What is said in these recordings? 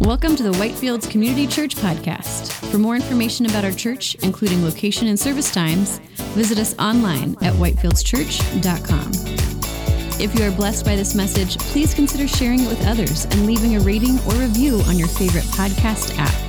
Welcome to the Whitefields Community Church Podcast. For more information about our church, including location and service times, visit us online at whitefieldschurch.com. If you are blessed by this message, please consider sharing it with others and leaving a rating or review on your favorite podcast app.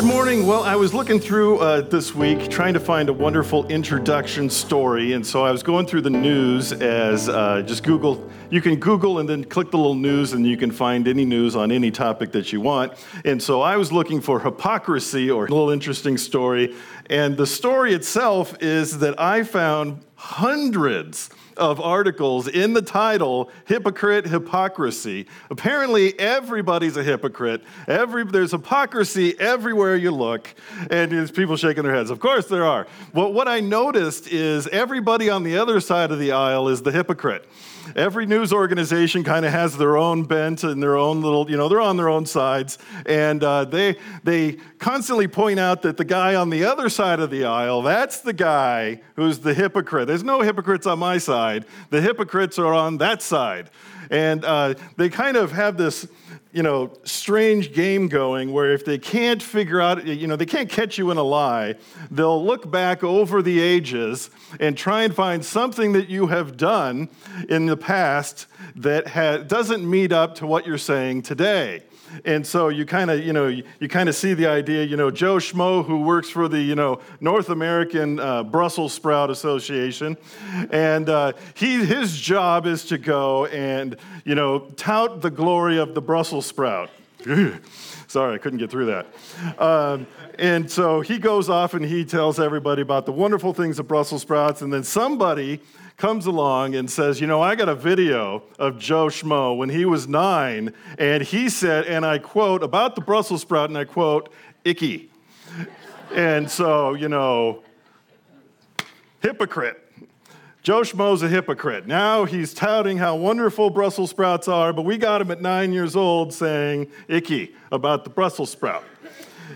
Good morning. Well, I was looking through uh, this week trying to find a wonderful introduction story, and so I was going through the news as uh, just Google. You can Google and then click the little news, and you can find any news on any topic that you want. And so I was looking for hypocrisy or a little interesting story, and the story itself is that I found hundreds of articles in the title hypocrite hypocrisy. Apparently everybody's a hypocrite. Every, there's hypocrisy everywhere you look. And there's people shaking their heads. Of course there are. Well, what i noticed is everybody on the other side of the aisle is the hypocrite. Every news organization kind of has their own bent and their own little, you know, they're on their own sides. And uh, they, they constantly point out that the guy on the other side of the aisle, that's the guy who's the hypocrite. There's no hypocrites on my side, the hypocrites are on that side. And uh, they kind of have this you know, strange game going where if they can't figure out, you know, they can't catch you in a lie, they'll look back over the ages and try and find something that you have done in the past that ha- doesn't meet up to what you're saying today. And so you kind of, you know, you, you kind of see the idea, you know, Joe Schmo, who works for the, you know, North American uh, Brussels Sprout Association, and uh, he, his job is to go and, you know, tout the glory of the Brussels sprout. Sorry, I couldn't get through that. Um, and so he goes off and he tells everybody about the wonderful things of Brussels sprouts, and then somebody comes along and says, You know, I got a video of Joe Schmo when he was nine, and he said, and I quote, about the Brussels sprout, and I quote, icky. and so, you know, hypocrite. Joe Schmo's a hypocrite. Now he's touting how wonderful Brussels sprouts are, but we got him at nine years old saying icky about the Brussels sprout.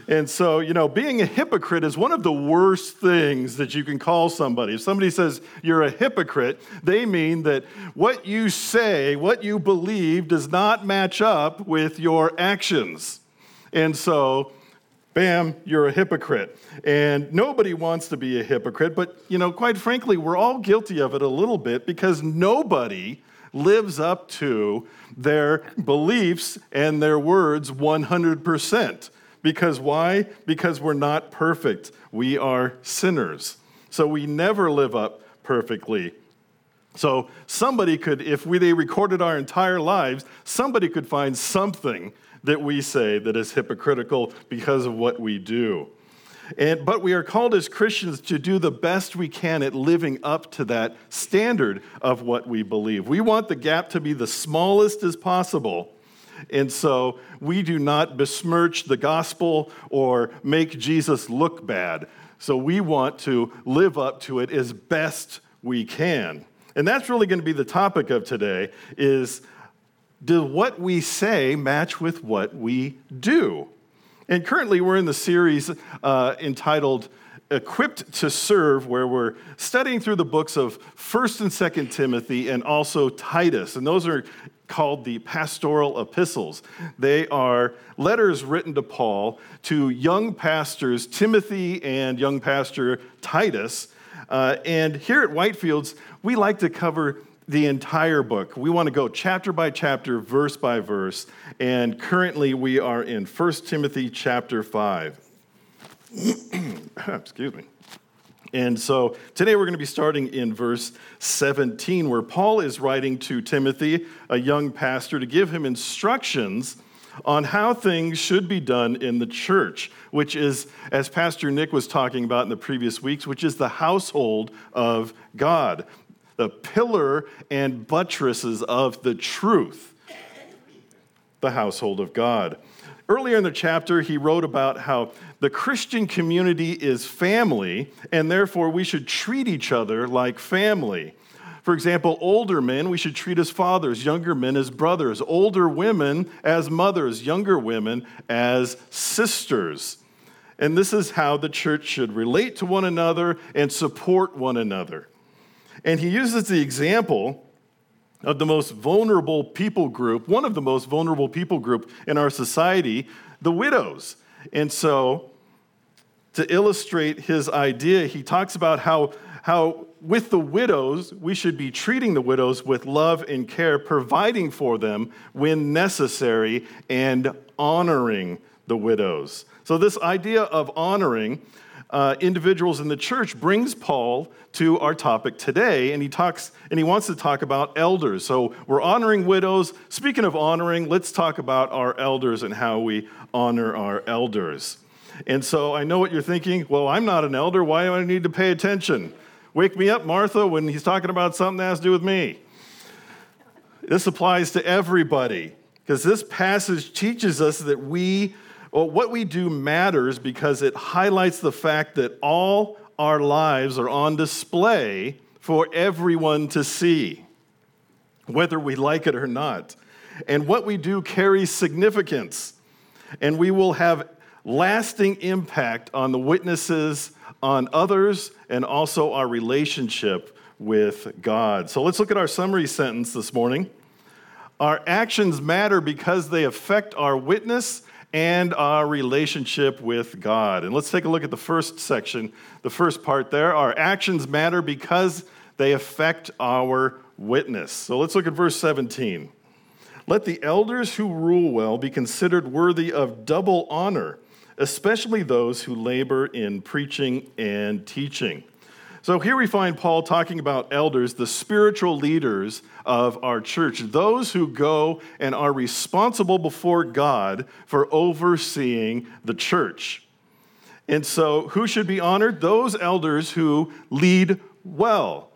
And so, you know, being a hypocrite is one of the worst things that you can call somebody. If somebody says you're a hypocrite, they mean that what you say, what you believe, does not match up with your actions. And so, bam, you're a hypocrite. And nobody wants to be a hypocrite, but, you know, quite frankly, we're all guilty of it a little bit because nobody lives up to their beliefs and their words 100%. Because why? Because we're not perfect. We are sinners. So we never live up perfectly. So somebody could, if we, they recorded our entire lives, somebody could find something that we say that is hypocritical because of what we do. And, but we are called as Christians to do the best we can at living up to that standard of what we believe. We want the gap to be the smallest as possible and so we do not besmirch the gospel or make Jesus look bad. So we want to live up to it as best we can. And that's really going to be the topic of today is do what we say match with what we do? And currently we're in the series uh, entitled equipped to serve where we're studying through the books of 1st and 2nd timothy and also titus and those are called the pastoral epistles. They are letters written to Paul to young pastors, Timothy and young pastor Titus. Uh, and here at Whitefields, we like to cover the entire book. We want to go chapter by chapter, verse by verse. And currently, we are in 1 Timothy chapter 5. Excuse me. And so today we're going to be starting in verse 17, where Paul is writing to Timothy, a young pastor, to give him instructions on how things should be done in the church, which is, as Pastor Nick was talking about in the previous weeks, which is the household of God, the pillar and buttresses of the truth, the household of God. Earlier in the chapter, he wrote about how the Christian community is family, and therefore we should treat each other like family. For example, older men we should treat as fathers, younger men as brothers, older women as mothers, younger women as sisters. And this is how the church should relate to one another and support one another. And he uses the example of the most vulnerable people group, one of the most vulnerable people group in our society, the widows. And so, to illustrate his idea, he talks about how, how with the widows, we should be treating the widows with love and care, providing for them when necessary, and honoring the widows. So, this idea of honoring uh, individuals in the church brings Paul to our topic today, and he talks and he wants to talk about elders. So we're honoring widows. Speaking of honoring, let's talk about our elders and how we honor our elders. And so I know what you're thinking. Well, I'm not an elder. Why do I need to pay attention? Wake me up, Martha, when he's talking about something that has to do with me. This applies to everybody because this passage teaches us that we well, what we do matters because it highlights the fact that all our lives are on display for everyone to see, whether we like it or not. And what we do carries significance, and we will have lasting impact on the witnesses, on others, and also our relationship with God. So let's look at our summary sentence this morning. Our actions matter because they affect our witness and our relationship with God. And let's take a look at the first section, the first part there. Our actions matter because they affect our witness. So let's look at verse 17. Let the elders who rule well be considered worthy of double honor, especially those who labor in preaching and teaching. So here we find Paul talking about elders, the spiritual leaders of our church, those who go and are responsible before God for overseeing the church. And so, who should be honored? Those elders who lead well.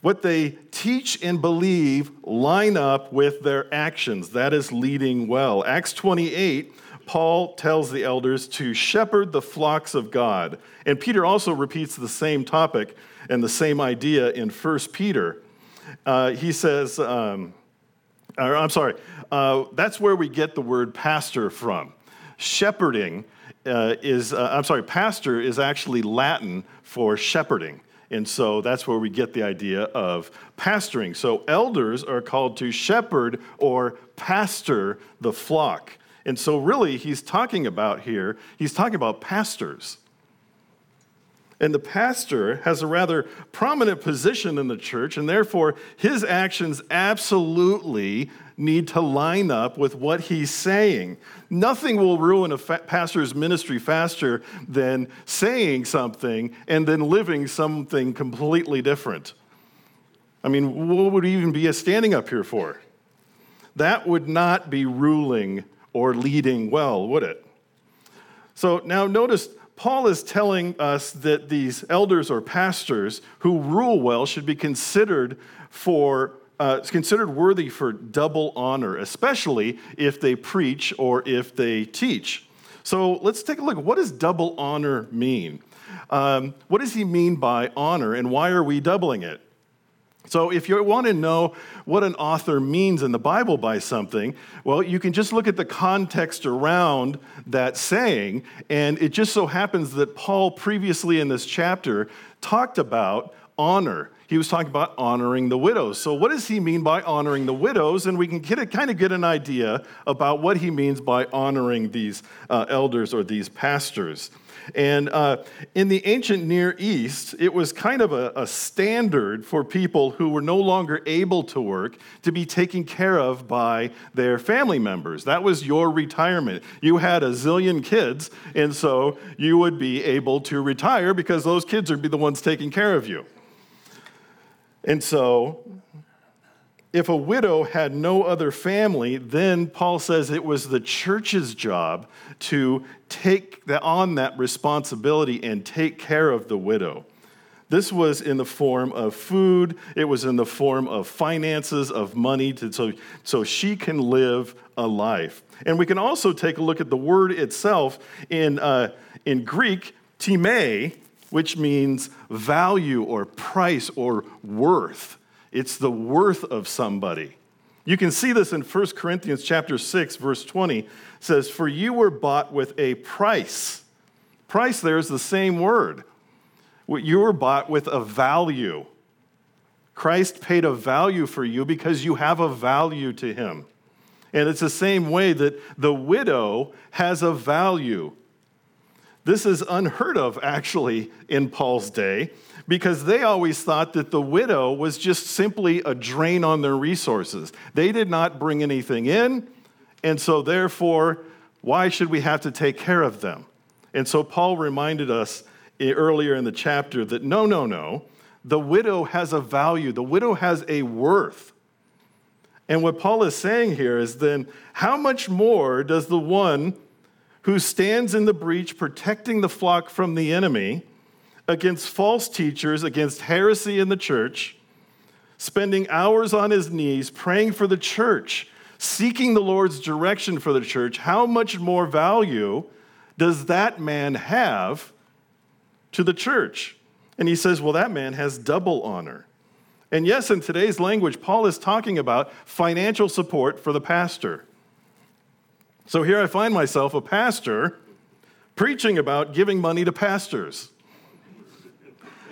What they teach and believe line up with their actions. That is leading well. Acts 28 Paul tells the elders to shepherd the flocks of God. And Peter also repeats the same topic and the same idea in 1 Peter. Uh, he says, um, or, I'm sorry, uh, that's where we get the word pastor from. Shepherding uh, is, uh, I'm sorry, pastor is actually Latin for shepherding. And so that's where we get the idea of pastoring. So elders are called to shepherd or pastor the flock. And so, really, he's talking about here, he's talking about pastors. And the pastor has a rather prominent position in the church, and therefore his actions absolutely need to line up with what he's saying. Nothing will ruin a fa- pastor's ministry faster than saying something and then living something completely different. I mean, what would even be a standing up here for? That would not be ruling or leading well, would it? So now notice Paul is telling us that these elders or pastors who rule well should be considered for uh, considered worthy for double honor, especially if they preach or if they teach. So let's take a look. What does double honor mean? Um, what does he mean by honor, and why are we doubling it? So, if you want to know what an author means in the Bible by something, well, you can just look at the context around that saying. And it just so happens that Paul, previously in this chapter, talked about honor. He was talking about honoring the widows. So, what does he mean by honoring the widows? And we can get a, kind of get an idea about what he means by honoring these uh, elders or these pastors. And uh, in the ancient Near East, it was kind of a, a, standard for people who were no longer able to work to be taken care of by their family members. That was your retirement. You had a zillion kids, and so you would be able to retire because those kids would be the ones taking care of you. And so if a widow had no other family, then Paul says it was the church's job to take on that responsibility and take care of the widow. This was in the form of food, it was in the form of finances, of money, to, so, so she can live a life. And we can also take a look at the word itself in, uh, in Greek, time, which means value or price or worth. It's the worth of somebody. You can see this in 1 Corinthians chapter 6 verse 20 says for you were bought with a price. Price there is the same word. You were bought with a value. Christ paid a value for you because you have a value to him. And it's the same way that the widow has a value. This is unheard of, actually, in Paul's day, because they always thought that the widow was just simply a drain on their resources. They did not bring anything in, and so therefore, why should we have to take care of them? And so Paul reminded us eh, earlier in the chapter that no, no, no, the widow has a value, the widow has a worth. And what Paul is saying here is then, how much more does the one who stands in the breach protecting the flock from the enemy against false teachers, against heresy in the church, spending hours on his knees praying for the church, seeking the Lord's direction for the church, how much more value does that man have to the church? And he says, well, that man has double honor. And yes, in today's language, Paul is talking about financial support for the pastor. So here I find myself, a pastor, preaching about giving money to pastors.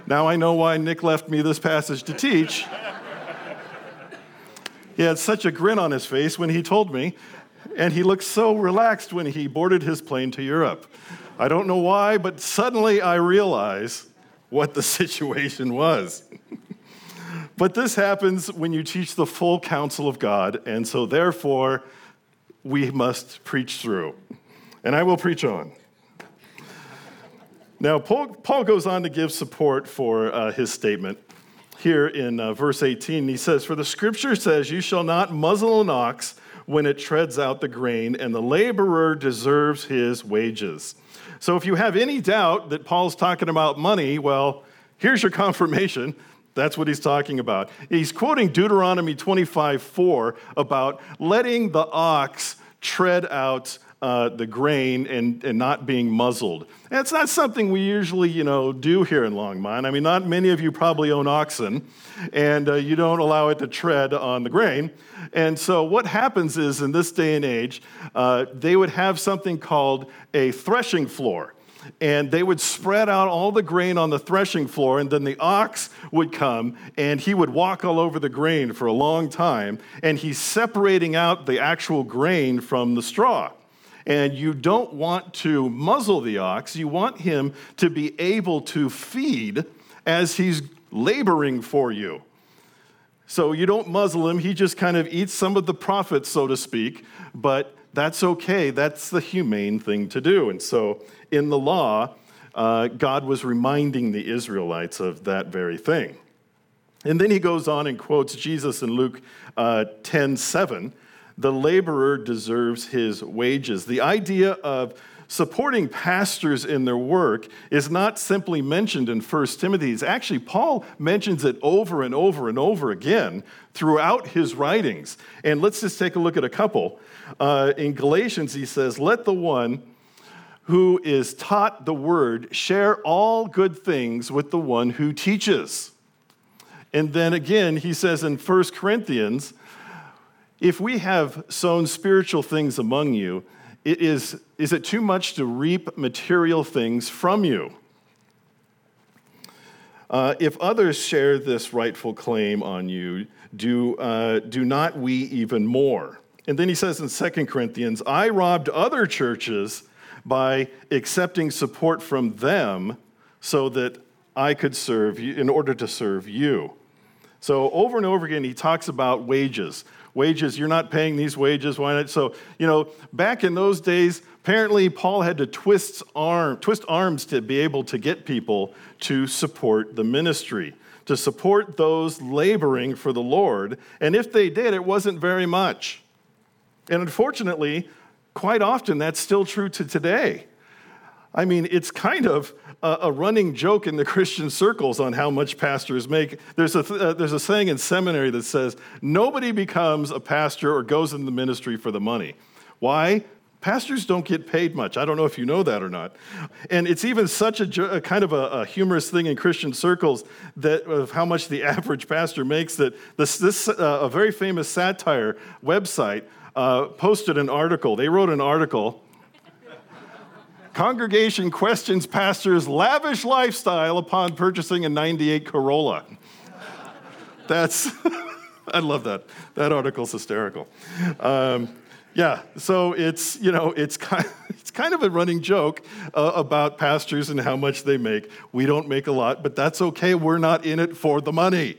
Now I know why Nick left me this passage to teach. He had such a grin on his face when he told me, and he looked so relaxed when he boarded his plane to Europe. I don't know why, but suddenly I realize what the situation was. But this happens when you teach the full counsel of God, and so therefore we must preach through. And I will preach on. Now, Paul, Paul goes on to give support for uh, his statement here in uh, verse 18. He says, For the scripture says, You shall not muzzle an ox when it treads out the grain, and the laborer deserves his wages. So if you have any doubt that Paul's talking about money, well, here's your confirmation that's what he's talking about. He's quoting Deuteronomy 25 4 about letting the ox tread out uh, the grain and, and not being muzzled. And it's not something we usually, you know, do here in Longmont. I mean, not many of you probably own oxen, and uh, you don't allow it to tread on the grain. And so what happens is, in this day and age, uh, they would have something called a threshing floor and they would spread out all the grain on the threshing floor, and then the ox would come and he would walk all over the grain for a long time, and he's separating out the actual grain from the straw. And you don't want to muzzle the ox, you want him to be able to feed as he's laboring for you. So you don't muzzle him, he just kind of eats some of the profits, so to speak, but that's okay. That's the humane thing to do. And so in the law, uh, God was reminding the Israelites of that very thing. And then he goes on and quotes Jesus in Luke uh, 10 7. The laborer deserves his wages. The idea of supporting pastors in their work is not simply mentioned in 1 Timothy. It's actually, Paul mentions it over and over and over again throughout his writings. And let's just take a look at a couple. Uh, in Galatians, he says, Let the one who is taught the word share all good things with the one who teaches. And then again, he says in 1 Corinthians, if we have sown spiritual things among you, it is, is it too much to reap material things from you? Uh, if others share this rightful claim on you, do, uh, do not we even more? And then he says in 2 Corinthians, I robbed other churches by accepting support from them so that I could serve you, in order to serve you. So over and over again, he talks about wages. Wages, you're not paying these wages, why not? So, you know, back in those days, apparently Paul had to twist, arm, twist arms to be able to get people to support the ministry, to support those laboring for the Lord. And if they did, it wasn't very much. And unfortunately, quite often that's still true to today. I mean, it's kind of a, running joke in the Christian circles on how much pastors make. There's a, uh, there's a saying in seminary that says, nobody becomes a pastor or goes in the ministry for the money. Why? Pastors don't get paid much. I don't know if you know that or not. And it's even such a, a kind of a, a, humorous thing in Christian circles that of how much the average pastor makes that this, this uh, a very famous satire website uh, posted an article. They wrote an article. Congregation questions pastor's lavish lifestyle upon purchasing a 98 Corolla. That's, I love that. That article's hysterical. Um, yeah, so it's, you know, it's kind, it's kind of a running joke uh, about pastors and how much they make. We don't make a lot, but that's okay. We're not in it for the money.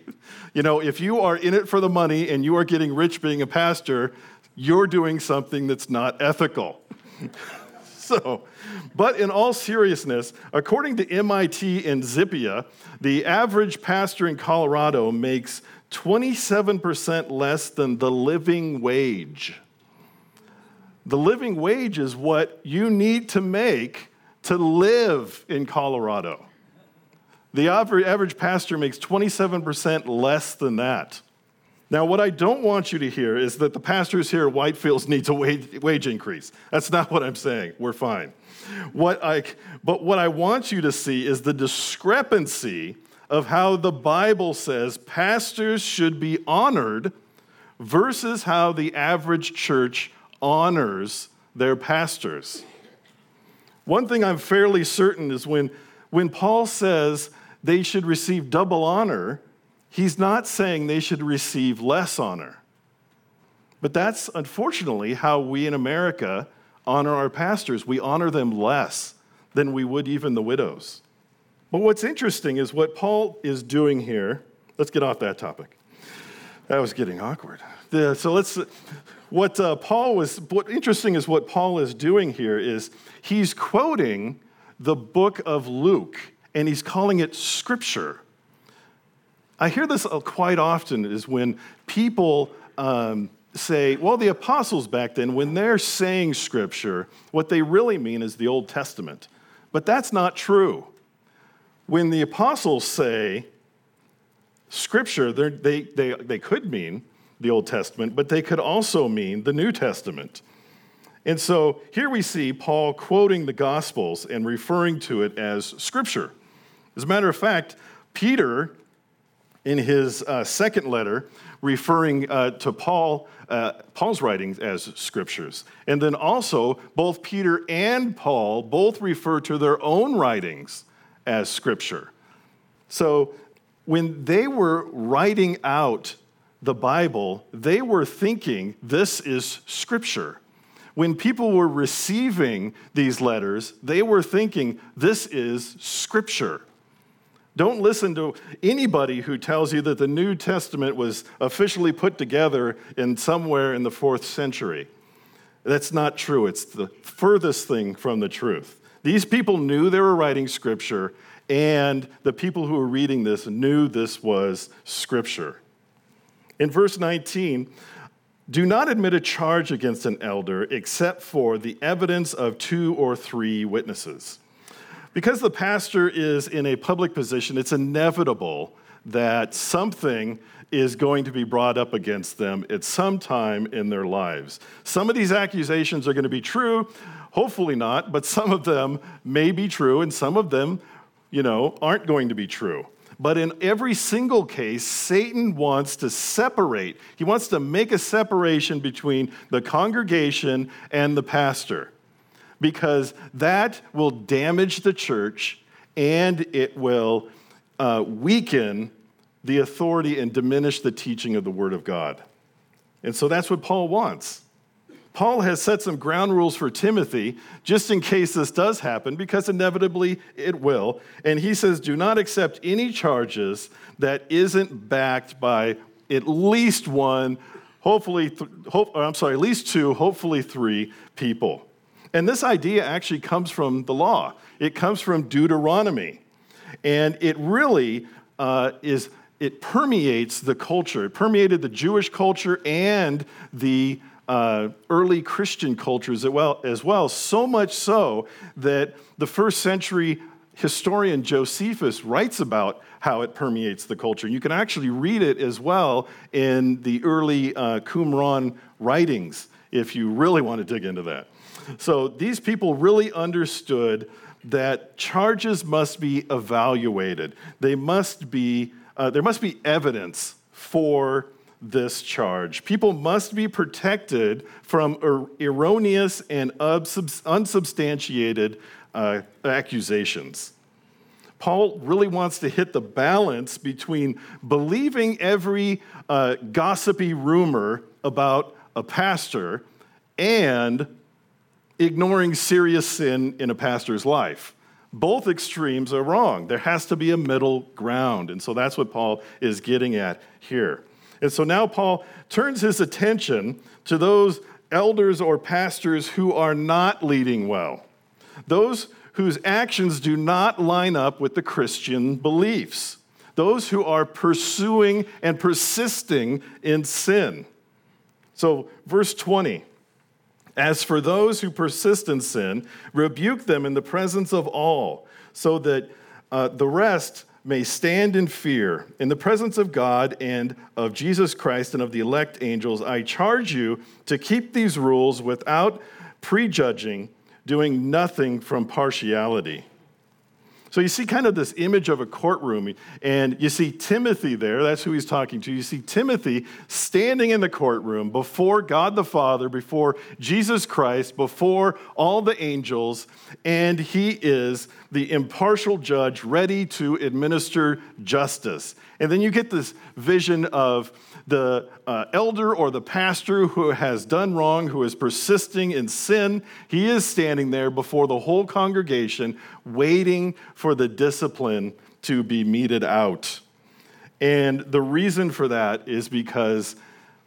You know, if you are in it for the money and you are getting rich being a pastor, you're doing something that's not ethical. so, but in all seriousness, according to MIT and Zippia, the average pastor in Colorado makes 27% less than the living wage. The living wage is what you need to make to live in Colorado. The average pastor makes 27% less than that. Now, what I don't want you to hear is that the pastors here at Whitefields need a wage, wage increase. That's not what I'm saying. We're fine. What I, but what I want you to see is the discrepancy of how the Bible says pastors should be honored versus how the average church honors their pastors. One thing I'm fairly certain is when, when Paul says they should receive double honor, he's not saying they should receive less honor. But that's unfortunately how we in America honor our pastors. We honor them less than we would even the widows. But what's interesting is what Paul is doing here. Let's get off that topic. That was getting awkward. so let's what uh, Paul was, what interesting is what Paul is doing here is he's quoting the book of Luke and he's calling it scripture. I hear this uh, quite often is when people um, say, well, the apostles back then, when they're saying scripture, what they really mean is the Old Testament. But that's not true. When the apostles say scripture, they, they, they could mean the Old Testament, but they could also mean the New Testament. And so here we see Paul quoting the Gospels and referring to it as Scripture. As a matter of fact, Peter, in his uh, second letter, referring uh, to Paul, uh, Paul's writings as scriptures. And then also, both Peter and Paul both refer to their own writings as scripture. So when they were writing out the Bible, they were thinking this is scripture. When people were receiving these letters, they were thinking this is scripture. Don't listen to anybody who tells you that the New Testament was officially put together in somewhere in the fourth century. That's not true. It's the furthest thing from the truth. These people knew they were writing scripture, and the people who were reading this knew this was scripture. In verse 19, do not admit a charge against an elder except for the evidence of two or three witnesses. Because the pastor is in a public position, it's inevitable that something is going to be brought up against them at some time in their lives. Some of these accusations are going to be true, hopefully not, but some of them may be true, and some of them, you know, aren't going to be true. But in every single case, Satan wants to separate. He wants to make a separation between the congregation and the pastor because that will damage the church and it will uh, weaken the authority and diminish the teaching of the Word of God. And so that's what Paul wants. Paul has set some ground rules for Timothy just in case this does happen, because inevitably it will. And he says, Do not accept any charges that isn't backed by at least one, hopefully, th- hope, I'm sorry, at least two, hopefully three people. And this idea actually comes from the law, it comes from Deuteronomy. And it really uh, is, it permeates the culture. It permeated the Jewish culture and the uh, early Christian cultures as well, as well, so much so that the first century historian Josephus writes about how it permeates the culture. You can actually read it as well in the early uh, Qumran writings if you really want to dig into that. So these people really understood that charges must be evaluated. They must be, uh, there must be evidence for this charge. People must be protected from er- erroneous and unsubstantiated uh, accusations. Paul really wants to hit the balance between believing every uh, gossipy rumor about a pastor and ignoring serious sin in a pastor's life. Both extremes are wrong. There has to be a middle ground. And so that's what Paul is getting at here. And so now Paul turns his attention to those elders or pastors who are not leading well, those whose actions do not line up with the Christian beliefs, those who are pursuing and persisting in sin. So, verse 20 As for those who persist in sin, rebuke them in the presence of all, so that uh, the rest may stand in fear in the presence of God and of Jesus Christ and of the elect angels. I charge you to keep these rules without prejudging, doing nothing from partiality. So you see kind of this image of a courtroom, and you see Timothy there, that's who he's talking to. You see Timothy standing in the courtroom before God the Father, before Jesus Christ, before all the angels, and he is the impartial judge ready to administer justice. And then you get this vision of the uh, elder or the pastor who has done wrong, who is persisting in sin, he is standing there before the whole congregation, waiting for the discipline to be meted out. And the reason for that is because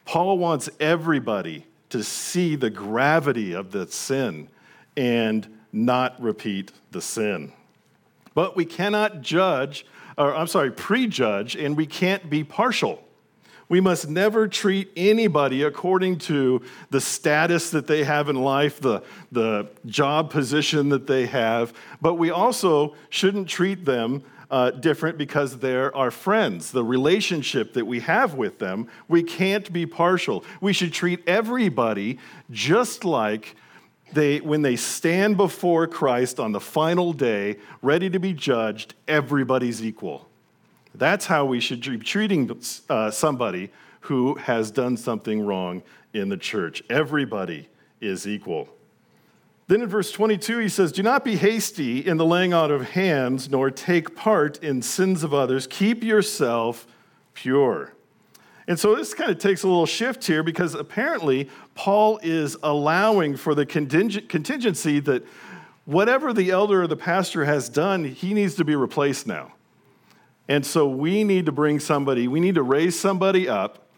Paul wants everybody to see the gravity of the sin and not repeat the sin. But we cannot judge, or I'm sorry, prejudge, and we can't be partial. We must never treat anybody according to the status that they have in life, the, the job position that they have, but we also shouldn't treat them uh, different because they're our friends. The relationship that we have with them, we can't be partial. We should treat everybody just like they, when they stand before Christ on the final day, ready to be judged, everybody's equal. That's how we should be treating uh, somebody who has done something wrong in the church. Everybody is equal. Then in verse 22, he says, Do not be hasty in the laying out of hands, nor take part in sins of others. Keep yourself pure. And so this kind of takes a little shift here because apparently Paul is allowing for the contingency that whatever the elder or the pastor has done, he needs to be replaced now. And so we need to bring somebody, we need to raise somebody up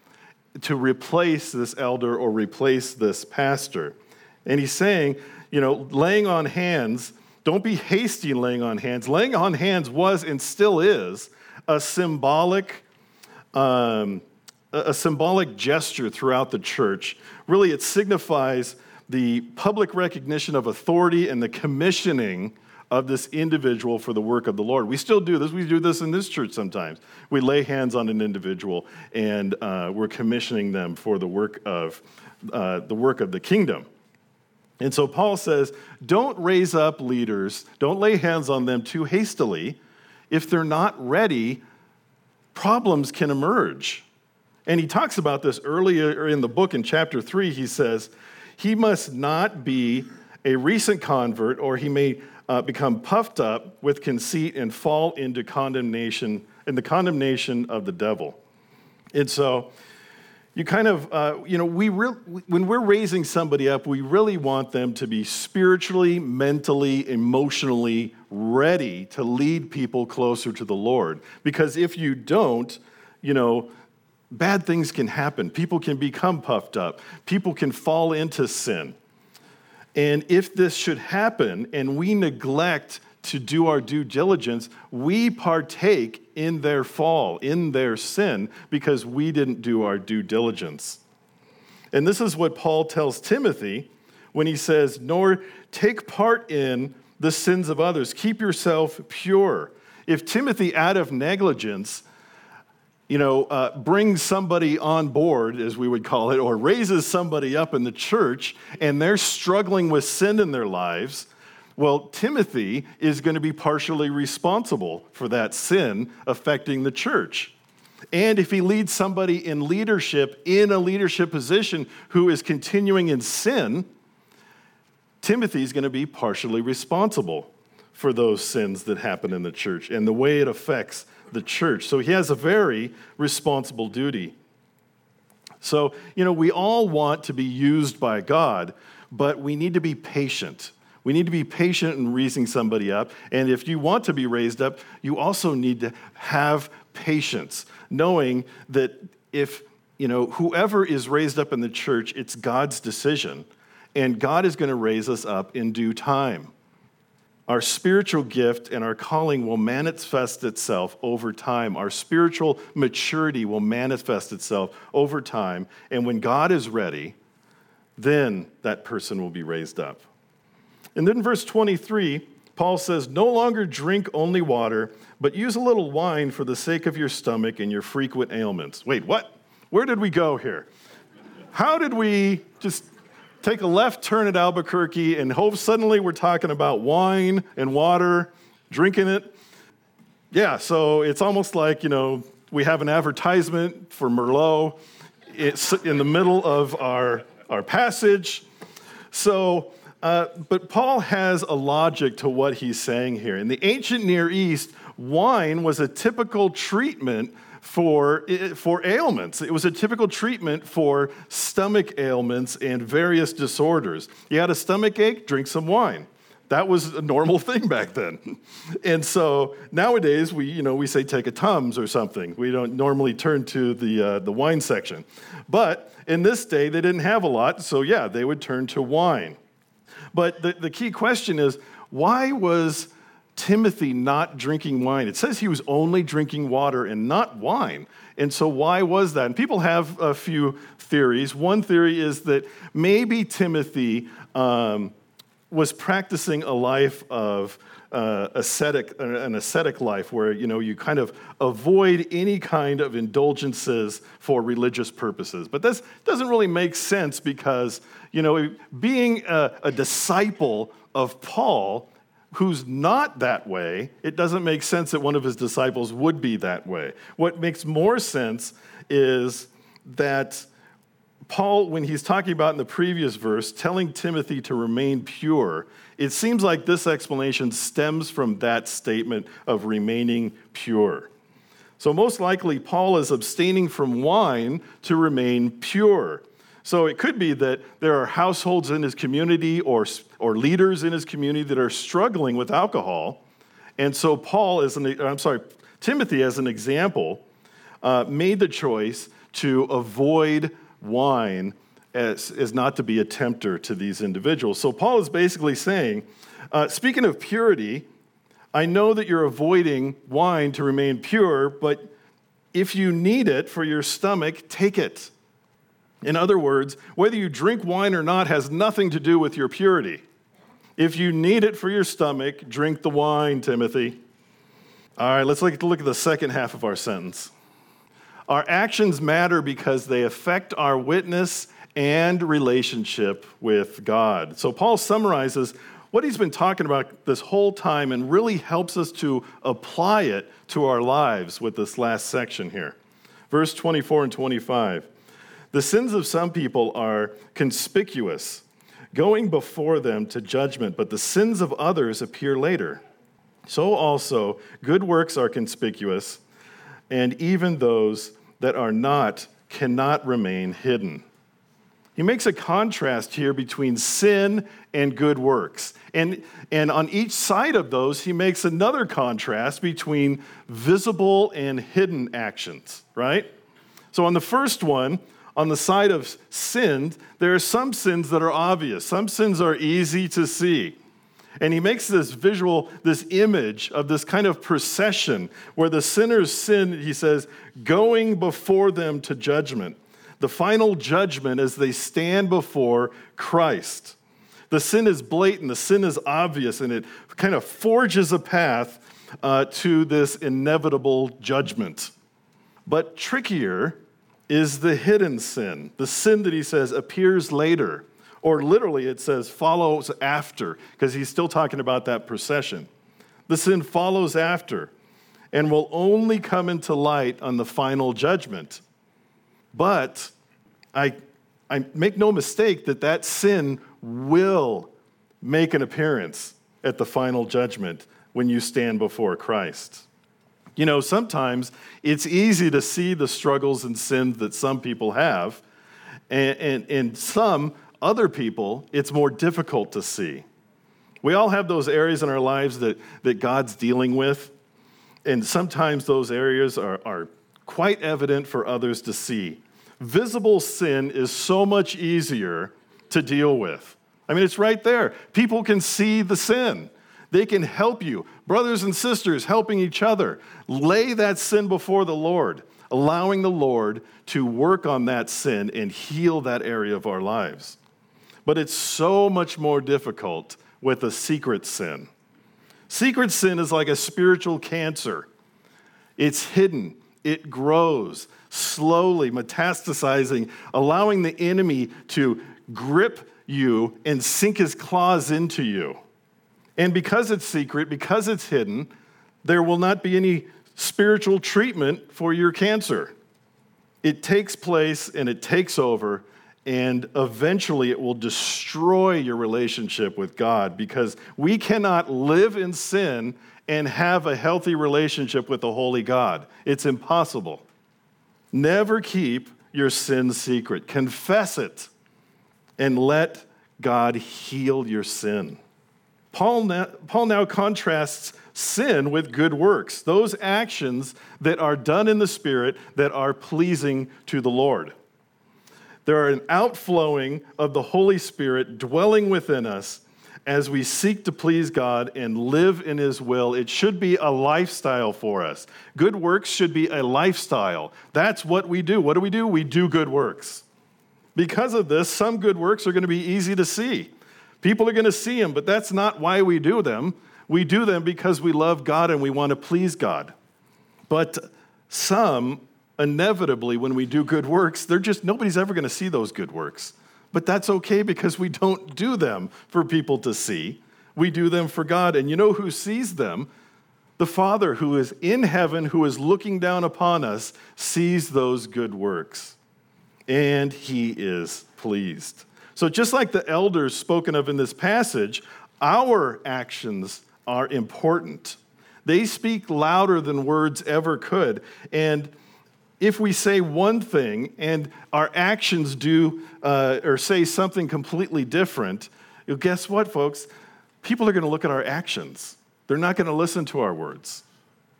to replace this elder or replace this pastor. And he's saying, you know, laying on hands, don't be hasty in laying on hands. Laying on hands was and still is a symbolic, um, a symbolic gesture throughout the church. Really, it signifies the public recognition of authority and the commissioning of this individual for the work of the Lord. We still do this. We do this in this church sometimes. We lay hands on an individual and uh, we're commissioning them for the work of uh, the work of the kingdom. And so Paul says, don't raise up leaders, don't lay hands on them too hastily. If they're not ready, problems can emerge. And he talks about this earlier in the book in chapter 3. He says, he must not be a recent convert, or he may uh, become puffed up with conceit and fall into condemnation, in the condemnation of the devil. And so, you kind of, uh, you know, we re- when we're raising somebody up, we really want them to be spiritually, mentally, emotionally ready to lead people closer to the Lord. Because if you don't, you know, bad things can happen. People can become puffed up, people can fall into sin. And if this should happen and we neglect to do our due diligence, we partake in their fall, in their sin, because we didn't do our due diligence. And this is what Paul tells Timothy when he says, Nor take part in the sins of others, keep yourself pure. If Timothy, out of negligence, you know, uh, brings somebody on board, as we would call it, or raises somebody up in the church, and they're struggling with sin in their lives, well, Timothy is going to be partially responsible for that sin affecting the church. And if he leads somebody in leadership, in a leadership position, who is continuing in sin, Timothy is going to be partially responsible for those sins that happen in the church and the way it affects the church. So he has a very responsible duty. So, you know, we all want to be used by God, but we need to be patient. We need to be patient in raising somebody up. And if you want to be raised up, you also need to have patience, knowing that if, you know, whoever is raised up in the church, it's God's decision. And God is going to raise us up in due time. Our spiritual gift and our calling will manifest itself over time. Our spiritual maturity will manifest itself over time. And when God is ready, then that person will be raised up. And then, verse 23, Paul says, No longer drink only water, but use a little wine for the sake of your stomach and your frequent ailments. Wait, what? Where did we go here? How did we just take a left turn at Albuquerque and hope suddenly we're talking about wine and water, drinking it. Yeah, so it's almost like, you know, we have an advertisement for Merlot. It's in the middle of our, our passage. So, uh, but Paul has a logic to what he's saying here. In the ancient Near East, wine was a typical treatment for, for ailments. It was a typical treatment for stomach ailments and various disorders. You had a stomach ache, drink some wine. That was a normal thing back then. And so nowadays, we, you know, we say take a Tums or something. We don't normally turn to the, uh, the wine section. But in this day, they didn't have a lot, so yeah, they would turn to wine. But the, the key question is why was Timothy not drinking wine. It says he was only drinking water and not wine. And so, why was that? And people have a few theories. One theory is that maybe Timothy um, was practicing a life of uh, ascetic, uh, an ascetic life where you know you kind of avoid any kind of indulgences for religious purposes. But this doesn't really make sense because you know being a, a disciple of Paul who's not that way, it doesn't make sense that one of his disciples would be that way. What makes more sense is that Paul, when he's talking about in the previous verse, telling Timothy to remain pure, it seems like this explanation stems from that statement of remaining pure. So, most likely, Paul is abstaining from wine to remain pure. So it could be that there are households in his community or, or leaders in his community that are struggling with alcohol. And so Paul, as an, I'm sorry, Timothy, as an example, uh, made the choice to avoid wine as, as not to be a tempter to these individuals. So Paul is basically saying, uh, speaking of purity, I know that you're avoiding wine to remain pure, but if you need it for your stomach, take it. In other words, whether you drink wine or not has nothing to do with your purity. If you need it for your stomach, drink the wine, Timothy. All right, let's look, at the second half of our sentence. Our actions matter because they affect our witness and relationship with God. So Paul summarizes what he's been talking about this whole time and really helps us to apply it to our lives with this last section here. Verse 24 and 25. The sins of some people are conspicuous, going before them to judgment, but the sins of others appear later. So also, good works are conspicuous, and even those that are not cannot remain hidden. He makes a contrast here between sin and good works. And, and on each side of those, he makes another contrast between visible and hidden actions, right? So on the first one, on the side of sin, there are some sins that are obvious, some sins are easy to see. And he makes this visual, this image of this kind of procession where the sinners sin, he says, going before them to judgment. The final judgment as they stand before Christ. The sin is blatant, the sin is obvious, and it kind of forges a path uh, to this inevitable judgment. But trickier is the hidden sin, the sin that he says appears later, or literally it says follows after, because he's still talking about that procession. The sin follows after and will only come into light on the final judgment. But I, I make no mistake that that sin will make an appearance at the final judgment when you stand before Christ. You know, sometimes it's easy to see the struggles and sins that some people have, and, and, and some other people, it's more difficult to see. We all have those areas in our lives that, that God's dealing with, and sometimes those areas are, are quite evident for others to see. Visible sin is so much easier to deal with. I mean, it's right there. People can see the sin. They can help you. Brothers and sisters helping each other. Lay that sin before the Lord, allowing the Lord to work on that sin and heal that area of our lives. But it's so much more difficult with a secret sin. Secret sin is like a spiritual cancer. It's hidden, it grows, slowly metastasizing, allowing the enemy to grip you and sink his claws into you. And because it's secret, because it's hidden, there will not be any spiritual treatment for your cancer. It takes place and it takes over, and eventually it will destroy your relationship with God because we cannot live in sin and have a healthy relationship with the Holy God. It's impossible. Never keep your sin secret, confess it, and let God heal your sin. Paul now, Paul now contrasts sin with good works, those actions that are done in the Spirit that are pleasing to the Lord. There are an outflowing of the Holy Spirit dwelling within us as we seek to please God and live in His will. It should be a lifestyle for us. Good works should be a lifestyle. That's what we do. What do we do? We do good works. Because of this, some good works are going to be easy to see. People are going to see them, but that's not why we do them. We do them because we love God and we want to please God. But some, inevitably, when we do good works, they're just, nobody's ever going to see those good works. But that's okay because we don't do them for people to see. We do them for God. And you know who sees them? The Father who is in heaven, who is looking down upon us, sees those good works. And he is pleased. So, just like the elders spoken of in this passage, our actions are important. They speak louder than words ever could. And if we say one thing and our actions do uh, or say something completely different, guess what, folks? People are going to look at our actions. They're not going to listen to our words.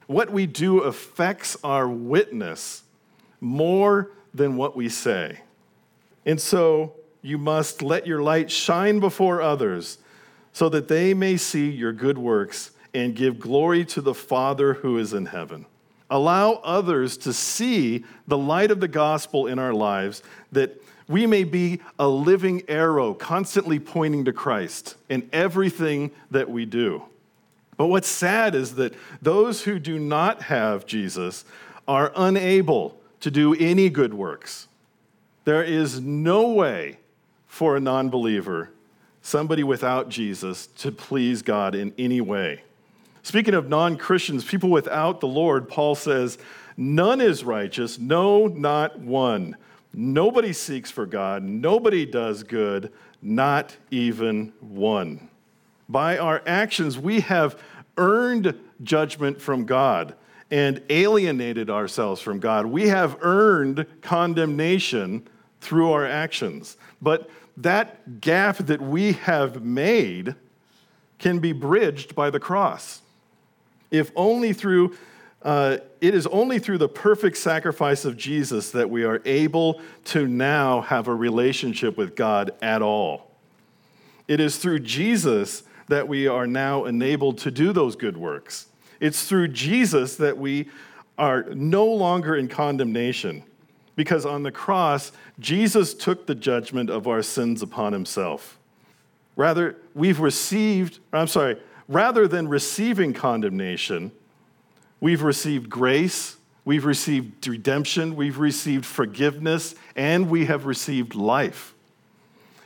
What we do affects our witness more than what we say. And so, you must let your light shine before others so that they may see your good works and give glory to the Father who is in heaven. Allow others to see the light of the gospel in our lives that we may be a living arrow constantly pointing to Christ in everything that we do. But what's sad is that those who do not have Jesus are unable to do any good works. There is no way for a non believer, somebody without Jesus, to please God in any way. Speaking of non Christians, people without the Lord, Paul says, None is righteous, no, not one. Nobody seeks for God, nobody does good, not even one. By our actions, we have earned judgment from God and alienated ourselves from God. We have earned condemnation through our actions. But that gap that we have made can be bridged by the cross. If only through, uh, it is only through the perfect sacrifice of Jesus that we are able to now have a relationship with God at all. It is through Jesus that we are now enabled to do those good works. It's through Jesus that we are no longer in condemnation because on the cross, Jesus took the judgment of our sins upon himself. Rather, we've received, I'm sorry, rather than receiving condemnation, we've received grace We've received redemption, we've received forgiveness, and we have received life.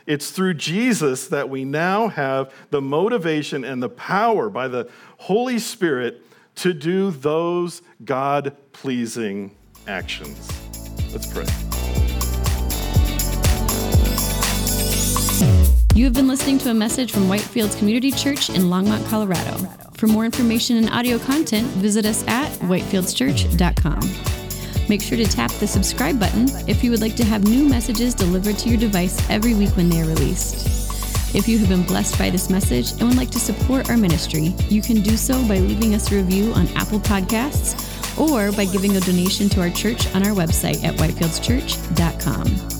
It's through Jesus that we now have the motivation and the power by the Holy Spirit to do those God pleasing actions. Let's pray. You have been listening to a message from Whitefields Community Church in Longmont, Colorado. For more information and audio content, visit us at whitefieldschurch.com. Make sure to tap the subscribe button if you would like to have new messages delivered to your device every week when they are released. If you have been blessed by this message and would like to support our ministry, you can do so by leaving us a review on Apple Podcasts or by giving a donation to our church on our website at whitefieldschurch.com.